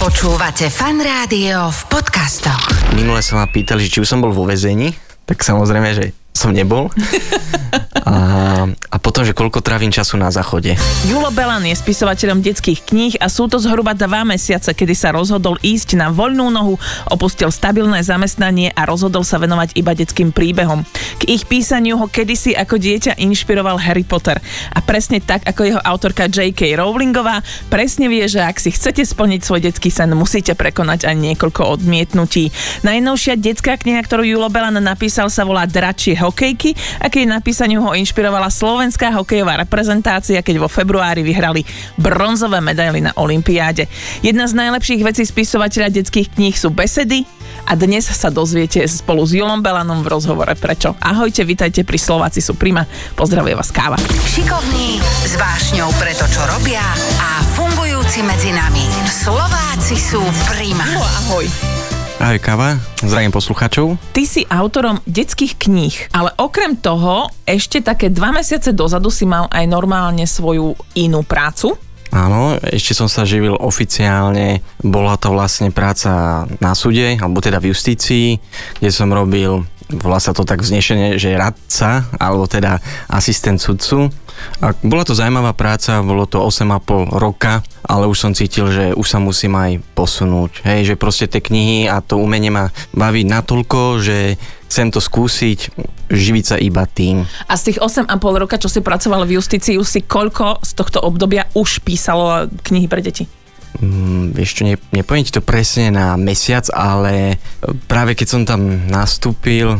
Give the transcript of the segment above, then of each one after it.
Počúvate fan rádio v podcastoch. Minule sa ma pýtali, či už som bol vo väzení, tak samozrejme, že som nebol. A, a potom, že koľko trávim času na záchode. Julo Belan je spisovateľom detských kníh a sú to zhruba dva mesiace, kedy sa rozhodol ísť na voľnú nohu, opustil stabilné zamestnanie a rozhodol sa venovať iba detským príbehom. K ich písaniu ho kedysi ako dieťa inšpiroval Harry Potter. A presne tak, ako jeho autorka J.K. Rowlingová, presne vie, že ak si chcete splniť svoj detský sen, musíte prekonať aj niekoľko odmietnutí. Najnovšia detská kniha, ktorú Julo Belan napísal, sa volá Dračie hokejky a keď napísaniu ho inšpirovala slovenská hokejová reprezentácia, keď vo februári vyhrali bronzové medaily na Olympiáde. Jedna z najlepších vecí spisovateľa detských kníh sú besedy a dnes sa dozviete spolu s Julom Belanom v rozhovore prečo. Ahojte, vitajte pri Slováci sú prima. Pozdravuje vás Káva. Šikovní, s vášňou pre to, čo robia a fungujúci medzi nami. Slováci sú prima. No, ahoj. Ahoj Kava, zdravím poslucháčov. Ty si autorom detských kníh, ale okrem toho ešte také dva mesiace dozadu si mal aj normálne svoju inú prácu. Áno, ešte som sa živil oficiálne, bola to vlastne práca na súde, alebo teda v justícii, kde som robil volá sa to tak vznešene, že radca, alebo teda asistent sudcu. A bola to zaujímavá práca, bolo to 8,5 roka, ale už som cítil, že už sa musím aj posunúť. Hej, že proste tie knihy a to umenie ma baví natoľko, že chcem to skúsiť, živiť sa iba tým. A z tých 8,5 roka, čo si pracoval v justícii, už si koľko z tohto obdobia už písalo knihy pre deti? Mm, vieš ne, nepoviem ti to presne na mesiac, ale práve keď som tam nastúpil,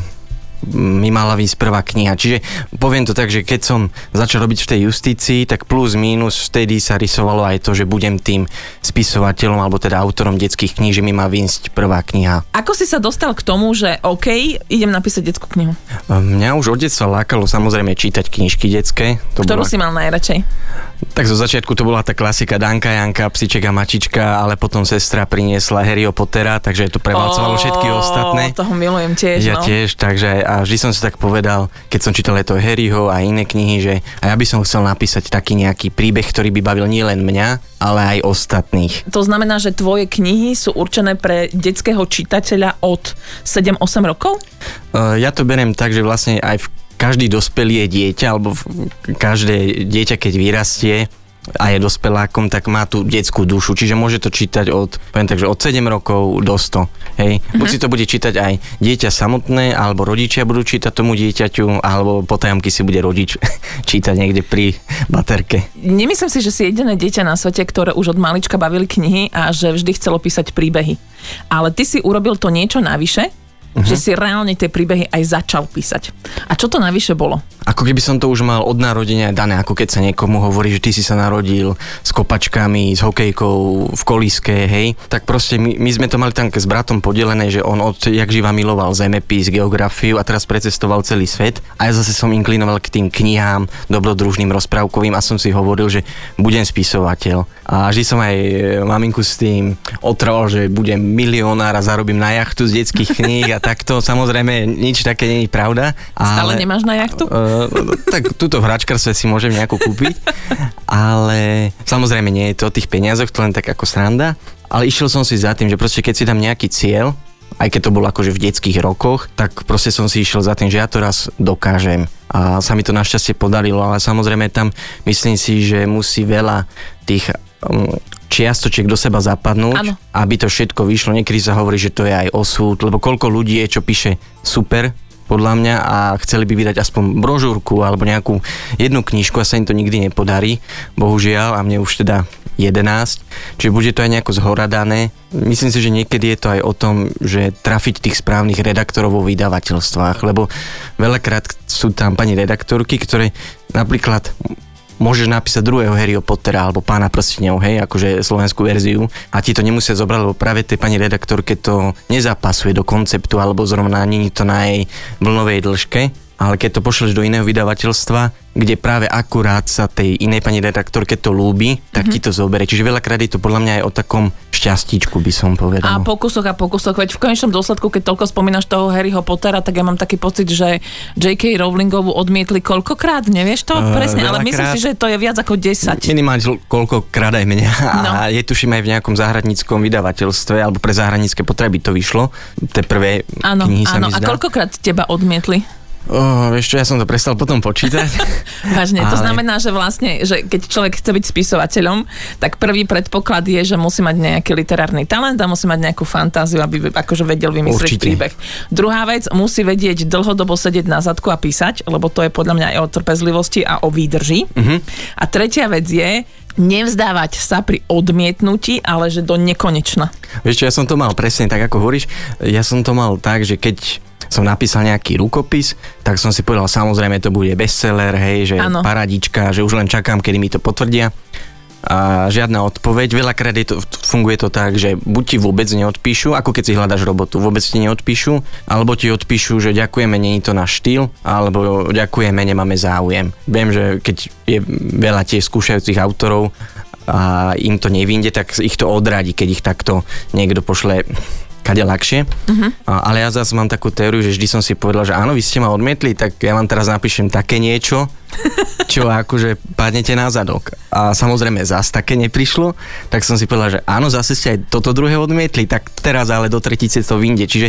mi mala výsť prvá kniha. Čiže poviem to tak, že keď som začal robiť v tej justícii, tak plus minus vtedy sa rysovalo aj to, že budem tým spisovateľom alebo teda autorom detských kníh, že mi má výsť prvá kniha. Ako si sa dostal k tomu, že OK, idem napísať detskú knihu? Mňa už od detstva lákalo samozrejme čítať knižky detské. To Ktorú bola... si mal najradšej? Tak zo začiatku to bola tá klasika Danka, Janka, Psiček a Mačička, ale potom sestra priniesla Harryho Pottera, takže to prevalcovalo všetky ostatné. Toho milujem tiež. Ja no. tiež, takže a vždy som si tak povedal, keď som čítal to Harryho a iné knihy, že a ja by som chcel napísať taký nejaký príbeh, ktorý by bavil nielen mňa, ale aj ostatných. To znamená, že tvoje knihy sú určené pre detského čitateľa od 7-8 rokov? Uh, ja to beriem tak, že vlastne aj v každý dospelý je dieťa, alebo každé dieťa, keď vyrastie, a je dospelákom, tak má tú detskú dušu, čiže môže to čítať od, poviem tak, od 7 rokov do 100. Hej? Mm-hmm. Buď si to bude čítať aj dieťa samotné, alebo rodičia budú čítať tomu dieťaťu, alebo potajomky si bude rodič čítať niekde pri baterke. Nemyslím si, že si jediné dieťa na svete, ktoré už od malička bavili knihy a že vždy chcelo písať príbehy. Ale ty si urobil to niečo navyše, uh-huh. že si reálne tie príbehy aj začal písať. A čo to navyše bolo? Ako keby som to už mal od narodenia dané, ako keď sa niekomu hovorí, že ty si sa narodil s kopačkami, s hokejkou v kolíske, hej. Tak proste my, my sme to mali tam s bratom podelené, že on od jak živa miloval zemepis, geografiu a teraz precestoval celý svet. A ja zase som inklinoval k tým knihám, dobrodružným, rozprávkovým a som si hovoril, že budem spisovateľ. A vždy som aj e, maminku s tým otrval, že budem milionár a zarobím na jachtu z detských kníh a takto. Samozrejme, nič také není pravda. Ale, Stále nemáš na jachtu? Uh, tak túto v hračkarstve si môžem nejakú kúpiť. Ale samozrejme nie je to o tých peniazoch, to len tak ako sranda. Ale išiel som si za tým, že proste keď si dám nejaký cieľ, aj keď to bolo akože v detských rokoch, tak proste som si išiel za tým, že ja to raz dokážem. A sa mi to našťastie podarilo, ale samozrejme tam myslím si, že musí veľa tých um, čiastočiek do seba zapadnúť, ano. aby to všetko vyšlo. Niekedy sa hovorí, že to je aj osud, lebo koľko ľudí je, čo píše super, podľa mňa a chceli by vydať aspoň brožúrku alebo nejakú jednu knižku a sa im to nikdy nepodarí, bohužiaľ, a mne už teda 11, čiže bude to aj nejako zhora dané. Myslím si, že niekedy je to aj o tom, že trafiť tých správnych redaktorov vo vydavateľstvách, lebo veľakrát sú tam pani redaktorky, ktoré napríklad môžeš napísať druhého Harryho Pottera alebo Pána prsteňov, hej, akože slovenskú verziu. A ti to nemusia zobrať, lebo práve tej pani redaktorke to nezapasuje do konceptu alebo zrovna není to na jej vlnovej dĺžke ale keď to pošleš do iného vydavateľstva, kde práve akurát sa tej inej pani redaktorke to ľúbi, tak mm-hmm. ti to zoberie. Čiže veľakrát je to podľa mňa aj o takom šťastíčku, by som povedal. A pokusoch a pokusoch, veď v konečnom dôsledku, keď toľko spomínaš toho Harryho Pottera, tak ja mám taký pocit, že J.K. Rowlingovu odmietli koľkokrát, nevieš to uh, presne, ale myslím si, že to je viac ako 10. Minimálne koľkokrát aj mňa. No. A je tuším aj v nejakom záhradníckom vydavateľstve, alebo pre záhradnícke potreby to vyšlo. Tie prvé áno, knihy sa áno. mi A koľkokrát teba odmietli? Oh, vieš čo, ja som to prestal potom počítať. Vážne, ale... to znamená, že vlastne, že keď človek chce byť spisovateľom, tak prvý predpoklad je, že musí mať nejaký literárny talent a musí mať nejakú fantáziu, aby akože vedel vymyslieť Určite. príbeh. Druhá vec, musí vedieť dlhodobo sedieť na zadku a písať, lebo to je podľa mňa aj o trpezlivosti a o výdrži. Uh-huh. A tretia vec je, nevzdávať sa pri odmietnutí, ale že do nekonečna. Vieš čo, ja som to mal presne tak, ako hovoríš. Ja som to mal tak, že keď som napísal nejaký rukopis, tak som si povedal, samozrejme to bude bestseller, hej, že ano. paradička, že už len čakám, kedy mi to potvrdia a žiadna odpoveď. Veľakrát je to, funguje to tak, že buď ti vôbec neodpíšu, ako keď si hľadaš robotu, vôbec ti neodpíšu, alebo ti odpíšu, že ďakujeme, není to náš štýl, alebo ďakujeme, nemáme záujem. Viem, že keď je veľa tiež skúšajúcich autorov a im to nevinde, tak ich to odradí, keď ich takto niekto pošle kade ľahšie. Uh-huh. Ale ja zase mám takú teóriu, že vždy som si povedal, že áno, vy ste ma odmietli, tak ja vám teraz napíšem také niečo, čo akože padnete na zadok. A samozrejme zase také neprišlo, tak som si povedal, že áno, zase ste aj toto druhé odmietli, tak teraz ale do tretice to vyjde. Čiže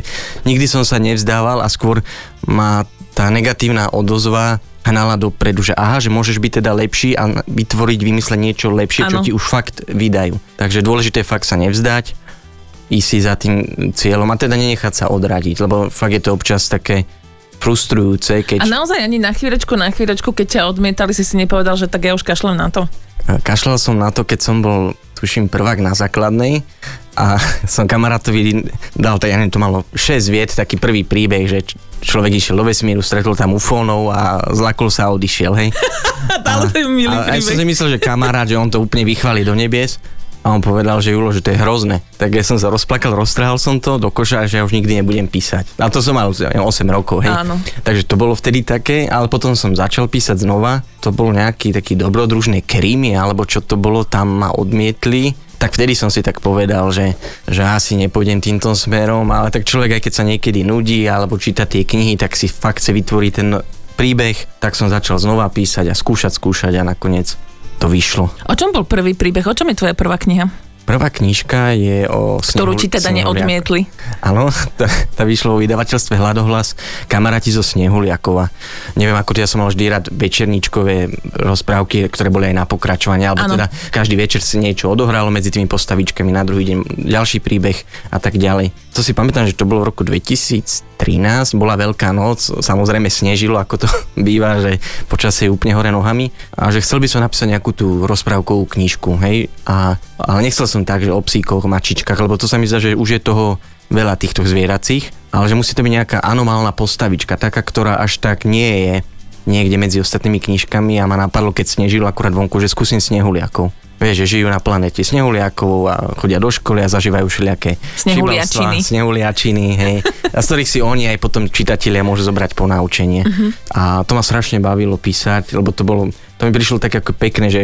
nikdy som sa nevzdával a skôr má tá negatívna odozva hnala dopredu, že aha, že môžeš byť teda lepší a vytvoriť, vymysleť niečo lepšie, ano. čo ti už fakt vydajú. Takže dôležité je fakt sa nevzdať ísť si za tým cieľom a teda nenechať sa odradiť, lebo fakt je to občas také frustrujúce. Keď... A naozaj ani na chvíľočku, na chvíľočku, keď ťa odmietali, si si nepovedal, že tak ja už kašlem na to? Kašľal som na to, keď som bol, tuším, prvák na základnej a som kamarátovi dal, tak ja neviem, to malo 6 viet, taký prvý príbeh, že človek išiel do vesmíru, stretol tam ufónov a zlakol sa a odišiel, hej. a, to a, a ja som si myslel, že kamarát, že on to úplne vychváli do nebies a on povedal, že Julo, že to je hrozné. Tak ja som sa rozplakal, roztrhal som to do koša, že ja už nikdy nebudem písať. A to som mal 8 rokov, hej. Áno. Takže to bolo vtedy také, ale potom som začal písať znova. To bol nejaký taký dobrodružný krímy, alebo čo to bolo, tam ma odmietli tak vtedy som si tak povedal, že, že asi nepôjdem týmto smerom, ale tak človek aj keď sa niekedy nudí alebo číta tie knihy, tak si fakt chce vytvoriť ten príbeh, tak som začal znova písať a skúšať, skúšať a nakoniec to vyšlo. O čom bol prvý príbeh? O čom je tvoja prvá kniha? Prvá knižka je o Ktorú ti teda neodmietli. Áno, tá, tá vyšlo vo vydavateľstve Hľadohlas Kamaráti zo Snehuliakova. Neviem, ako ja som mal vždy rád večerníčkové rozprávky, ktoré boli aj na pokračovanie, alebo ano. teda každý večer si niečo odohralo medzi tými postavičkami, na druhý deň ďalší príbeh a tak ďalej. To si pamätám, že to bolo v roku 2013, bola veľká noc, samozrejme snežilo, ako to býva, že počasie je úplne hore nohami. A že chcel by som napísať nejakú tú rozprávkovú knižku, hej, a, ale nechcel som tak, že o psíkoch, mačičkách, lebo to sa mi zdá, že už je toho veľa týchto zvieracích, ale že musí to byť nejaká anomálna postavička, taká, ktorá až tak nie je niekde medzi ostatnými knižkami. A ma napadlo, keď snežilo akurát vonku, že skúsim snehuliakov vieš, že žijú na planete snehuliakov a chodia do školy a zažívajú všelijaké snehuliačiny. snehuliačiny, hej, a z ktorých si oni aj potom čitatelia môžu zobrať po naučenie. Uh-huh. A to ma strašne bavilo písať, lebo to bolo to mi prišlo tak ako pekné, že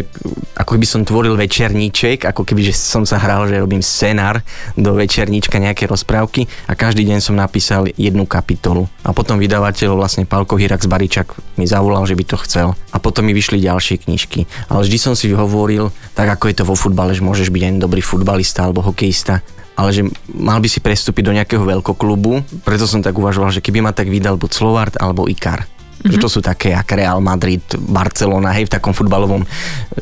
ako by som tvoril večerníček, ako keby že som sa hral, že robím scenár do večerníčka nejaké rozprávky a každý deň som napísal jednu kapitolu. A potom vydavateľ vlastne Pálko Hirax Baričak mi zavolal, že by to chcel. A potom mi vyšli ďalšie knižky. Ale vždy som si hovoril, tak ako je to vo futbale, že môžeš byť aj dobrý futbalista alebo hokejista, ale že mal by si prestúpiť do nejakého veľkoklubu, preto som tak uvažoval, že keby ma tak vydal buď Slovart alebo Ikar. Mm-hmm. Že to sú také ako Real Madrid, Barcelona, hej, v takom futbalovom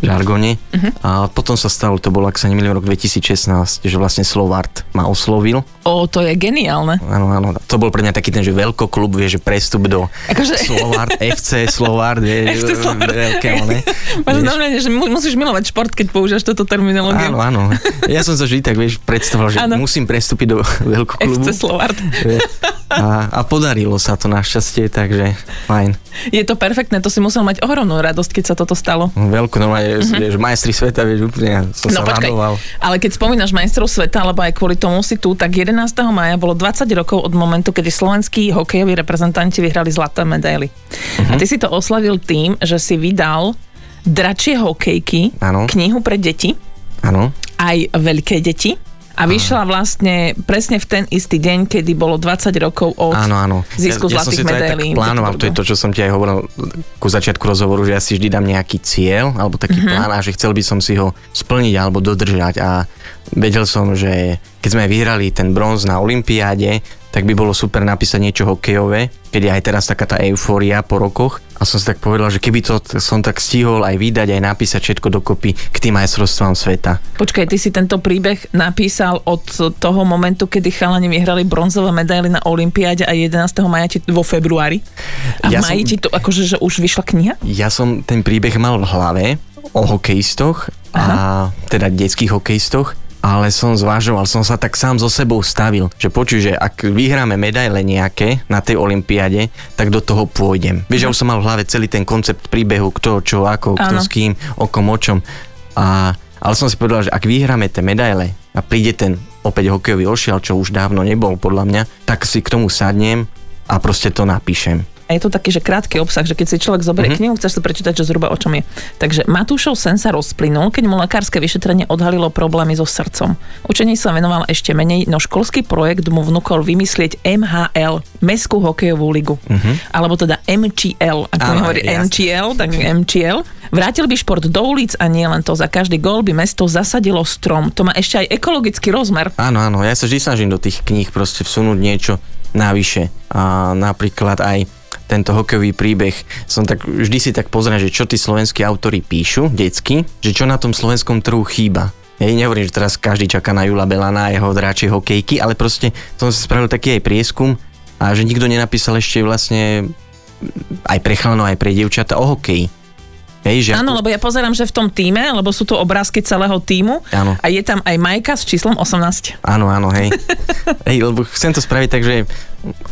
žargone. Mm-hmm. A potom sa stalo, to bolo, ak sa nemýlim, rok 2016, že vlastne Slovart ma oslovil. O, to je geniálne. Áno, áno. To bol pre mňa taký ten, že klub, vie, že prestup do akože... Slovart, FC Slovart, vie, FC Slovart. veľké, ne? Máš že musíš milovať šport, keď používaš toto terminológiu. Áno, áno. Ja som sa vždy tak, vieš, predstavoval, že ano. musím prestúpiť do klubu. FC Slovart. A, a podarilo sa to našťastie, takže fajn. Je to perfektné, to si musel mať ohromnú radosť, keď sa toto stalo. Veľko, normálne, mm-hmm. vieš, majstri sveta, vieš, úplne, ja som No sa počkaj, radoval. ale keď spomínaš majstrov sveta, alebo aj kvôli tomu si tu, tak 11. maja bolo 20 rokov od momentu, kedy slovenskí hokejoví reprezentanti vyhrali zlaté medaily. Mhm. A ty si to oslavil tým, že si vydal dračie hokejky, Áno. knihu pre deti, Áno. aj veľké deti. A vyšla vlastne presne v ten istý deň, kedy bolo 20 rokov od Áno, áno. zisku ja, ja som zlatých si to aj medailí. tak plánoval, to je to, čo som ti aj hovoril ku začiatku rozhovoru, že ja si vždy dám nejaký cieľ, alebo taký Mhm. mm-hmm. plán a že chcel by som si ho splniť alebo dodržať a vedel som, že keď sme vyhrali ten bronz na Olympiáde, tak by bolo super napísať niečo hokejové, keď je aj teraz taká tá eufória po rokoch. A som si tak povedal, že keby to som tak stihol aj vydať, aj napísať všetko dokopy k tým majstrovstvám sveta. Počkaj, ty si tento príbeh napísal od toho momentu, kedy chalani vyhrali bronzové medaily na Olympiáde a 11. maja ti, vo februári. A v Ja maji som- ti to akože, že už vyšla kniha? Ja som ten príbeh mal v hlave o hokejistoch a teda detských hokejistoch, ale som zvažoval, som sa tak sám so sebou stavil, že počuj, že ak vyhráme medaile nejaké na tej olympiáde, tak do toho pôjdem. Vieš, ja už som mal v hlave celý ten koncept príbehu, kto, čo, ako, kto Áno. s kým, o kom, o čom. A, ale som si povedal, že ak vyhráme tie medaile a príde ten opäť hokejový ošial, čo už dávno nebol podľa mňa, tak si k tomu sadnem a proste to napíšem. A je to taký, že krátky obsah, že keď si človek zoberie mm-hmm. knihu, chceš si prečítať, že zhruba o čom je. Takže Matúšov sen sa rozplynul, keď mu lekárske vyšetrenie odhalilo problémy so srdcom. Učení sa venoval ešte menej, no školský projekt mu vnúkol vymyslieť MHL, Mestskú hokejovú ligu. Mm-hmm. Alebo teda MCL, ako mi hovorí jasne. MCL, tak MCL. Vrátil by šport do ulic a nie len to, za každý gól by mesto zasadilo strom. To má ešte aj ekologický rozmer. Áno, áno, ja sa vždy snažím do tých kníh proste vsunúť niečo navyše. A napríklad aj tento hokejový príbeh som tak, vždy si tak pozriem, že čo tí slovenskí autori píšu, detsky, že čo na tom slovenskom trhu chýba. Ja nehovorím, že teraz každý čaká na Jula Belana a jeho dráčie hokejky, ale proste som si spravil taký aj prieskum a že nikto nenapísal ešte vlastne aj pre chalanov, aj pre dievčata o hokeji. Hej, že Áno, ako- lebo ja pozerám, že v tom týme, lebo sú tu obrázky celého týmu Áno. a je tam aj Majka s číslom 18. Áno, áno, hej. hej, lebo chcem to spraviť tak, že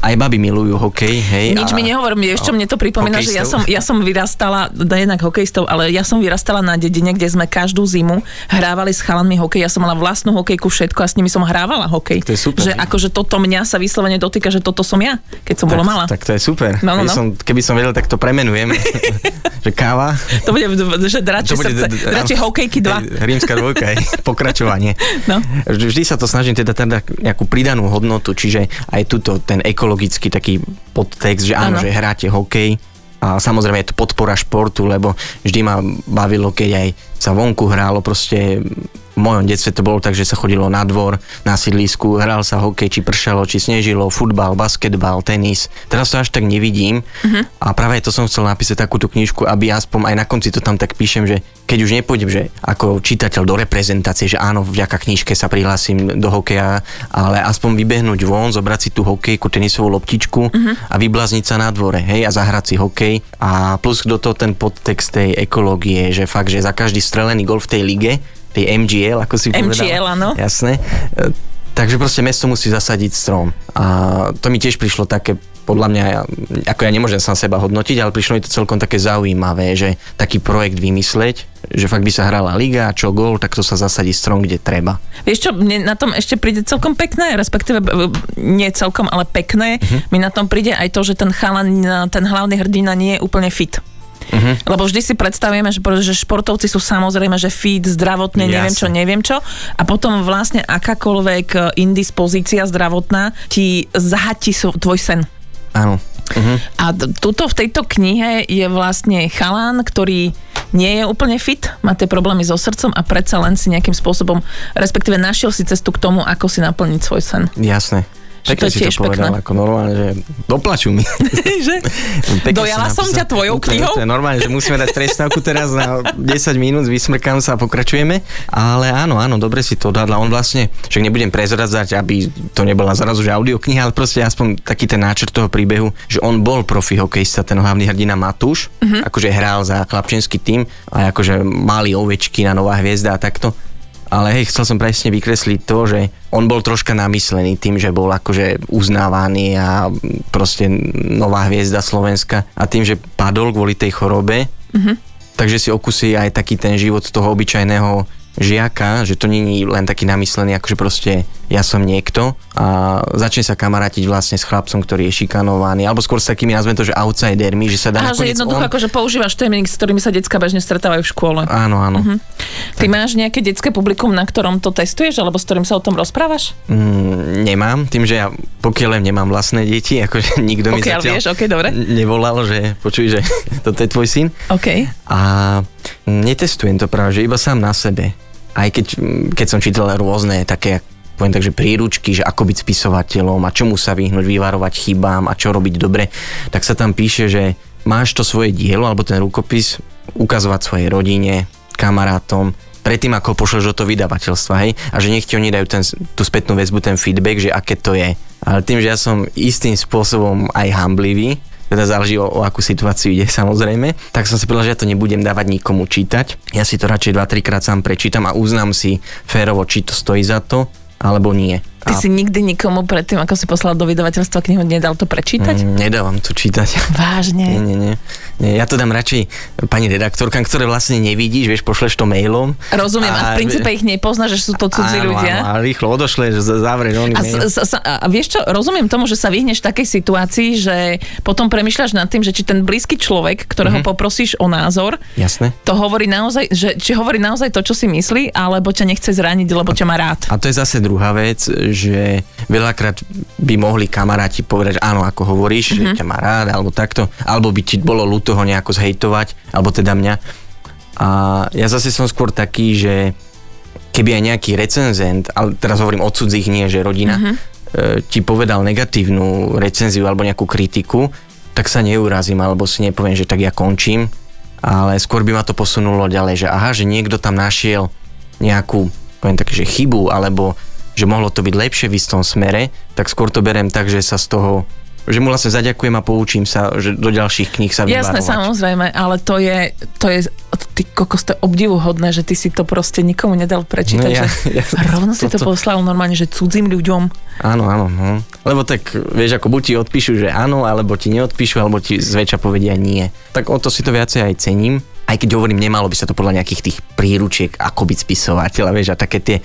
aj baby milujú hokej, hej. Nič a- mi nehovor, vieš čo, mne to pripomína, že ja som, hokejistov? ja som vyrastala, da jednak hokejistov, ale ja som vyrastala na dedine, kde sme každú zimu hrávali s chalanmi hokej. Ja som mala vlastnú hokejku, všetko a s nimi som hrávala hokej. To je super. Že akože toto mňa sa vyslovene dotýka, že toto som ja, keď som bola tak, malá. Tak to je super. No, no, no. Som, keby som vedel, tak to premenujeme. že káva. To bude, že dračie srdce, d- d- dračie hokejky 2. Hej, Rímska dvojka, pokračovanie. No. Vždy, vždy sa to snažím teda, teda nejakú pridanú hodnotu, čiže aj tuto ten ekologický taký podtext, že áno, Áno. že hráte hokej, a samozrejme je to podpora športu, lebo vždy ma bavilo, keď aj sa vonku hrálo proste v mojom detstve to bolo tak, že sa chodilo na dvor, na sídlisku, hral sa hokej, či pršalo, či snežilo, futbal, basketbal, tenis. Teraz to až tak nevidím uh-huh. a práve to som chcel napísať takúto knižku, aby aspoň aj na konci to tam tak píšem, že keď už nepôjdem, že ako čitateľ do reprezentácie, že áno, vďaka knižke sa prihlásim do hokeja, ale aspoň vybehnúť von, zobrať si tú hokejku, tenisovú loptičku uh-huh. a vyblázniť sa na dvore, hej, a zahrať si hokej. A plus do toho ten podtext tej ekológie, že fakt, že za každý strelený gol v tej lige, tej MGL, ako si povedal. MGL, áno. Jasné. E, Takže proste mesto musí zasadiť strom. A to mi tiež prišlo také, podľa mňa, ako ja nemôžem sám seba hodnotiť, ale prišlo mi to celkom také zaujímavé, že taký projekt vymysleť, že fakt by sa hrala liga, čo gól, tak to sa zasadí strom, kde treba. Vieš čo, mne na tom ešte príde celkom pekné, respektíve nie celkom, ale pekné. Mhm. Mi na tom príde aj to, že ten chalan, ten hlavný hrdina nie je úplne fit. Mhm. Lebo vždy si predstavujeme, že, že športovci sú samozrejme, že fit, zdravotne, neviem čo, Jasne. neviem čo. A potom vlastne akákoľvek e, indispozícia zdravotná ti zahatí tvoj sen. Áno. Mhm. A tuto v tejto knihe je vlastne chalán, ktorý nie je úplne fit, má tie problémy so srdcom a predsa len si nejakým spôsobom, respektíve našiel si cestu k tomu, ako si naplniť svoj sen. Jasné. Pekne si tiež to povedal, pekné. ako normálne, že doplačú mi. že? Dojala som ťa tvojou knihou? To je normálne, že musíme dať prestávku teraz na 10 minút, vysmrkám sa a pokračujeme. Ale áno, áno, dobre si to odhadla. On vlastne, však nebudem prezradzať, aby to nebola zrazu, že audiokniha, ale proste aspoň taký ten náčrt toho príbehu, že on bol profi hokejista, ten hlavný hrdina Matúš, uh-huh. akože hral za chlapčenský tým a akože mali ovečky na nová hviezda a takto. Ale hej, chcel som presne vykresliť to, že on bol troška namyslený tým, že bol akože uznávaný a proste nová hviezda Slovenska a tým, že padol kvôli tej chorobe, mm-hmm. takže si okusí aj taký ten život toho obyčajného žiaka, že to není len taký namyslený, akože proste ja som niekto a začne sa kamarátiť vlastne s chlapcom, ktorý je šikanovaný, alebo skôr s takými, nazvem to, že outsidermi, že sa dá Aha, že jednoducho on... akože používaš termíny, s ktorými sa decka bežne stretávajú v škole. Áno, áno. Uh-huh. Ty máš nejaké detské publikum, na ktorom to testuješ, alebo s ktorým sa o tom rozprávaš? Mm, nemám, tým, že ja pokiaľ len nemám vlastné deti, akože nikto pokiaľ mi zatiaľ vieš, okay, dobre. nevolal, že počuj, že toto je tvoj syn. OK. A netestujem to práve, že iba sám na sebe aj keď, keď som čítal rôzne také poviem tak, že príručky, že ako byť spisovateľom a čomu sa vyhnúť, vyvarovať chybám a čo robiť dobre, tak sa tam píše, že máš to svoje dielo alebo ten rukopis ukazovať svojej rodine, kamarátom, predtým ako pošleš do toho vydavateľstva, hej, a že nech ti oni dajú ten, tú spätnú väzbu, ten feedback, že aké to je. Ale tým, že ja som istým spôsobom aj hamblivý, teda záleží o, o akú situáciu ide samozrejme, tak som si povedal, že ja to nebudem dávať nikomu čítať. Ja si to radšej 2-3 krát sám prečítam a uznám si férovo, či to stojí za to, alebo nie. Ty a... si nikdy nikomu predtým, ako si poslal do vydavateľstva knihu, nedal to prečítať? Mm, nedávam to čítať. Vážne? Nie, nie, nie. nie ja to dám radšej pani redaktorkám, ktoré vlastne nevidíš, vieš, pošleš to mailom. Rozumiem, a, a v princípe ich nepoznáš, že sú to cudzí áno, ľudia. Áno, a rýchlo odošleš, zavrieš a, s, s, a vieš čo, rozumiem tomu, že sa vyhneš takej situácii, že potom premyšľaš nad tým, že či ten blízky človek, ktorého mm-hmm. poprosíš o názor, Jasné. to hovorí naozaj, že, či hovorí naozaj to, čo si myslí, alebo ťa nechce zraniť, lebo ťa má rád. A to je zase druhá vec, že veľakrát by mohli kamaráti povedať, áno, ako hovoríš, mm-hmm. že mhm. ťa má rád, alebo takto, alebo by ti bolo ľúto ho nejako zhejtovať, alebo teda mňa. A ja zase som skôr taký, že keby aj nejaký recenzent, ale teraz hovorím o cudzích, nie, že rodina, mm-hmm. ti povedal negatívnu recenziu alebo nejakú kritiku, tak sa neurazím, alebo si nepoviem, že tak ja končím, ale skôr by ma to posunulo ďalej, že aha, že niekto tam našiel nejakú, poviem tak, že chybu, alebo že mohlo to byť lepšie v istom smere, tak skôr to berem tak, že sa z toho že mu vlastne zaďakujem a poučím sa, že do ďalších kníh sa vyvarovať. Jasné, samozrejme, ale to je, to je ty kokos, to je obdivuhodné, že ty si to proste nikomu nedal prečítať. No ja, že ja, rovno si to, to poslal normálne, že cudzím ľuďom. Áno, áno. No. Lebo tak, vieš, ako buď ti odpíšu, že áno, alebo ti neodpíšu, alebo ti zväčša povedia nie. Tak o to si to viacej aj cením aj keď hovorím, nemalo by sa to podľa nejakých tých príručiek, ako byť spisovateľ, vieš, a také tie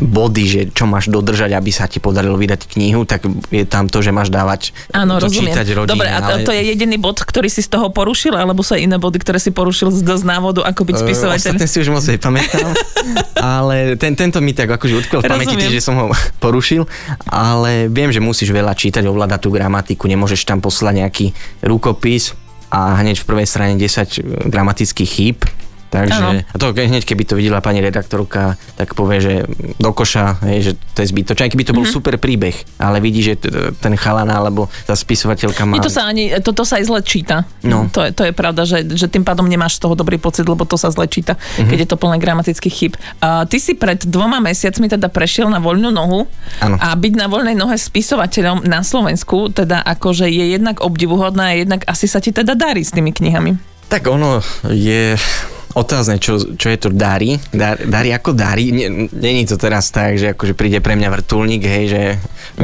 body, že čo máš dodržať, aby sa ti podarilo vydať knihu, tak je tam to, že máš dávať Áno, to rozumiem. čítať rodine. Dobre, a to, ale... to je jediný bod, ktorý si z toho porušil, alebo sú aj iné body, ktoré si porušil z, z návodu, ako byť spisovateľ? Ostatné si už moc nepamätám, ale ten, tento mi tak akože utkvel v pamäti, že som ho porušil, ale viem, že musíš veľa čítať, ovládať tú gramatiku, nemôžeš tam poslať nejaký rukopis a hneď v prvej strane 10 gramatických chýb, Takže, ano. a to hneď keby to videla pani redaktorka, tak povie, že do koša, hej, že to je zbytočné, keby to bol mm-hmm. super príbeh, ale vidí, že ten chalan alebo tá spisovateľka má... Nie, to sa ani, toto sa aj zle číta. No. To, je, to je pravda, že, že tým pádom nemáš z toho dobrý pocit, lebo to sa zle číta, mm-hmm. keď je to plné gramatických chyb. Uh, ty si pred dvoma mesiacmi teda prešiel na voľnú nohu ano. a byť na voľnej nohe spisovateľom na Slovensku, teda akože je jednak obdivuhodná a jednak asi sa ti teda darí s tými knihami. Tak ono je otázne, čo, čo je to darí. Dar, darí ako darí. Není to teraz tak, že akože príde pre mňa vrtulník, hej, že,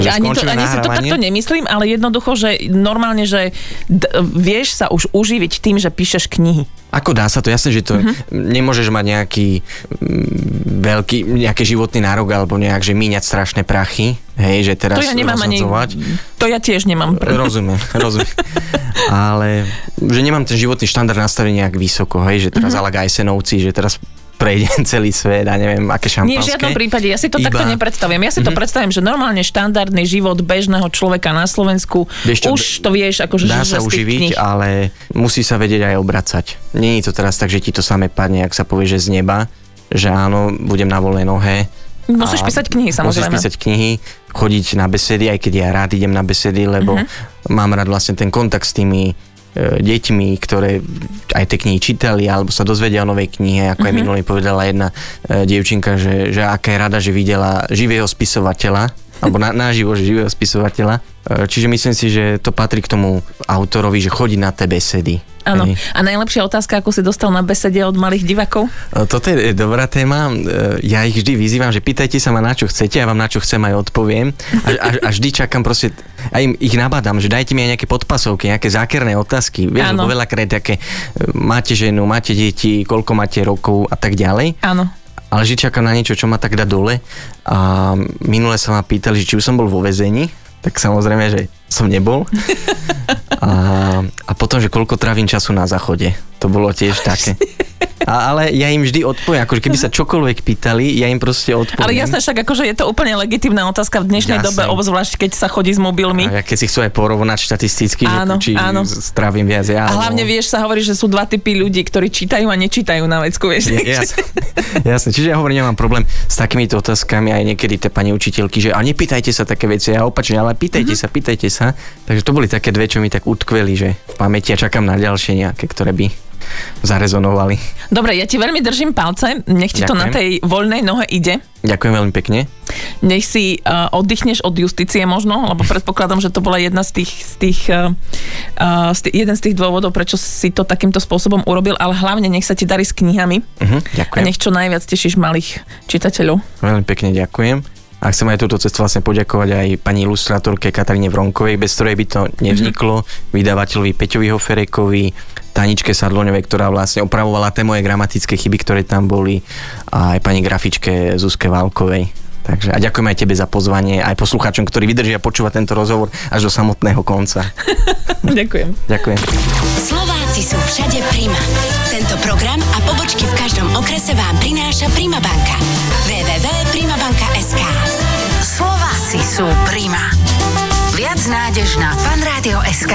že ani, to, ani si to takto nemyslím, ale jednoducho, že normálne, že d- vieš sa už uživiť tým, že píšeš knihy. Ako dá sa to? Jasne, že to mm-hmm. nemôžeš mať nejaký mm, veľký, nejaký životný nárok alebo nejak, že míňať strašné prachy, hej, že teraz To ja nemám ani, to ja tiež nemám. Rozumiem, rozumiem. Ale že nemám ten životný štandard nastavený nejak vysoko, hej, že teraz mm-hmm. Alak Ajsenovci, že teraz prejdem celý svet a neviem, aké šampanské. Nie, v žiadnom prípade, ja si to Iba... takto nepredstavím. Ja si mm-hmm. to mhm. predstavím, že normálne štandardný život bežného človeka na Slovensku, vieš čo, už to vieš, akože Dá sa uživiť, ale musí sa vedieť aj obracať. Není to teraz tak, že ti to samé padne, ak sa povie, že z neba, že áno, budem na voľnej nohe. Musíš písať knihy, samozrejme. Musíš písať knihy, chodiť na besedy, aj keď ja rád idem na besedy, lebo mm-hmm. mám rád vlastne ten kontakt s tými E, deťmi, ktoré aj tie knihy čítali alebo sa dozvedia o novej knihe, ako mm-hmm. aj mhm. minulý povedala jedna e, dievčinka, že, že aká je rada, že videla živého spisovateľa alebo na, naživo, živého spisovateľa. E, čiže myslím si, že to patrí k tomu autorovi, že chodí na tie besedy. Áno. Hej. A najlepšia otázka, ako si dostal na besede od malých divakov? E, Toto je dobrá téma. E, Ja ich vždy vyzývam, že pýtajte sa ma na čo chcete, ja vám na čo chcem aj odpoviem. A, a, a vždy čakám proste, a im ich nabádam, že dajte mi aj nejaké podpasovky, nejaké zákerné otázky. Vieš, lebo veľakrát také, e, máte ženu, máte deti, koľko máte rokov a tak ďalej. Áno. Ale vždy čakám na niečo, čo ma tak dá dole. A minule sa ma pýtali, že či už som bol vo väzení, tak samozrejme, že som nebol. A, a potom, že koľko trávim času na záchode. To bolo tiež také. A, ale ja im vždy odpoviem, akože keby sa čokoľvek pýtali, ja im proste odpoviem. Ale jasné, však akože je to úplne legitimná otázka v dnešnej Jasné. dobe, obzvlášť keď sa chodí s mobilmi. A ja keď si chcú aj porovnať štatisticky, Áno, že, či áno. strávim viac ja. A hlavne vieš, sa hovorí, že sú dva typy ľudí, ktorí čítajú a nečítajú na vecku, vieš. Jasne, jasne, čiže ja hovorím, nemám problém s takýmito otázkami aj niekedy tie pani učiteľky, že a nepýtajte sa také veci, ja opačne, ale pýtajte Mhm. sa, pýtajte sa. Takže to boli také dve, čo mi tak utkveli, že v pamäti a čakám na ďalšie nejaké, ktoré by zarezonovali. Dobre, ja ti veľmi držím palce, nech ti to na tej voľnej nohe ide. Ďakujem veľmi pekne. Nech si uh, oddychneš od justície možno, lebo predpokladám, že to bola jedna z tých, z tých, uh, z tých jeden z tých dôvodov, prečo si to takýmto spôsobom urobil, ale hlavne nech sa ti darí s knihami Uh-huh, a ďakujem. nech čo najviac tešíš malých čitateľov. Veľmi pekne ďakujem. A chcem aj túto cestu vlastne poďakovať aj pani ilustrátorke Kataríne Vronkovej, bez ktorej by to nevzniklo, vydavateľovi Peťovi Hoferekovi, Taničke Sadloňovej, ktorá vlastne opravovala tie moje gramatické chyby, ktoré tam boli, a aj pani grafičke Zuzke Válkovej. Takže a ďakujem aj tebe za pozvanie, aj poslucháčom, ktorí vydržia počúvať tento rozhovor až do samotného konca. Ďakujem. Ďakujem. Slováci sú všade Prima. Tento program a pobočky v každom okrese vám prináša Prima banka. www.primabanka.sk Slováci sú Prima. Viac nádež na fanradio.sk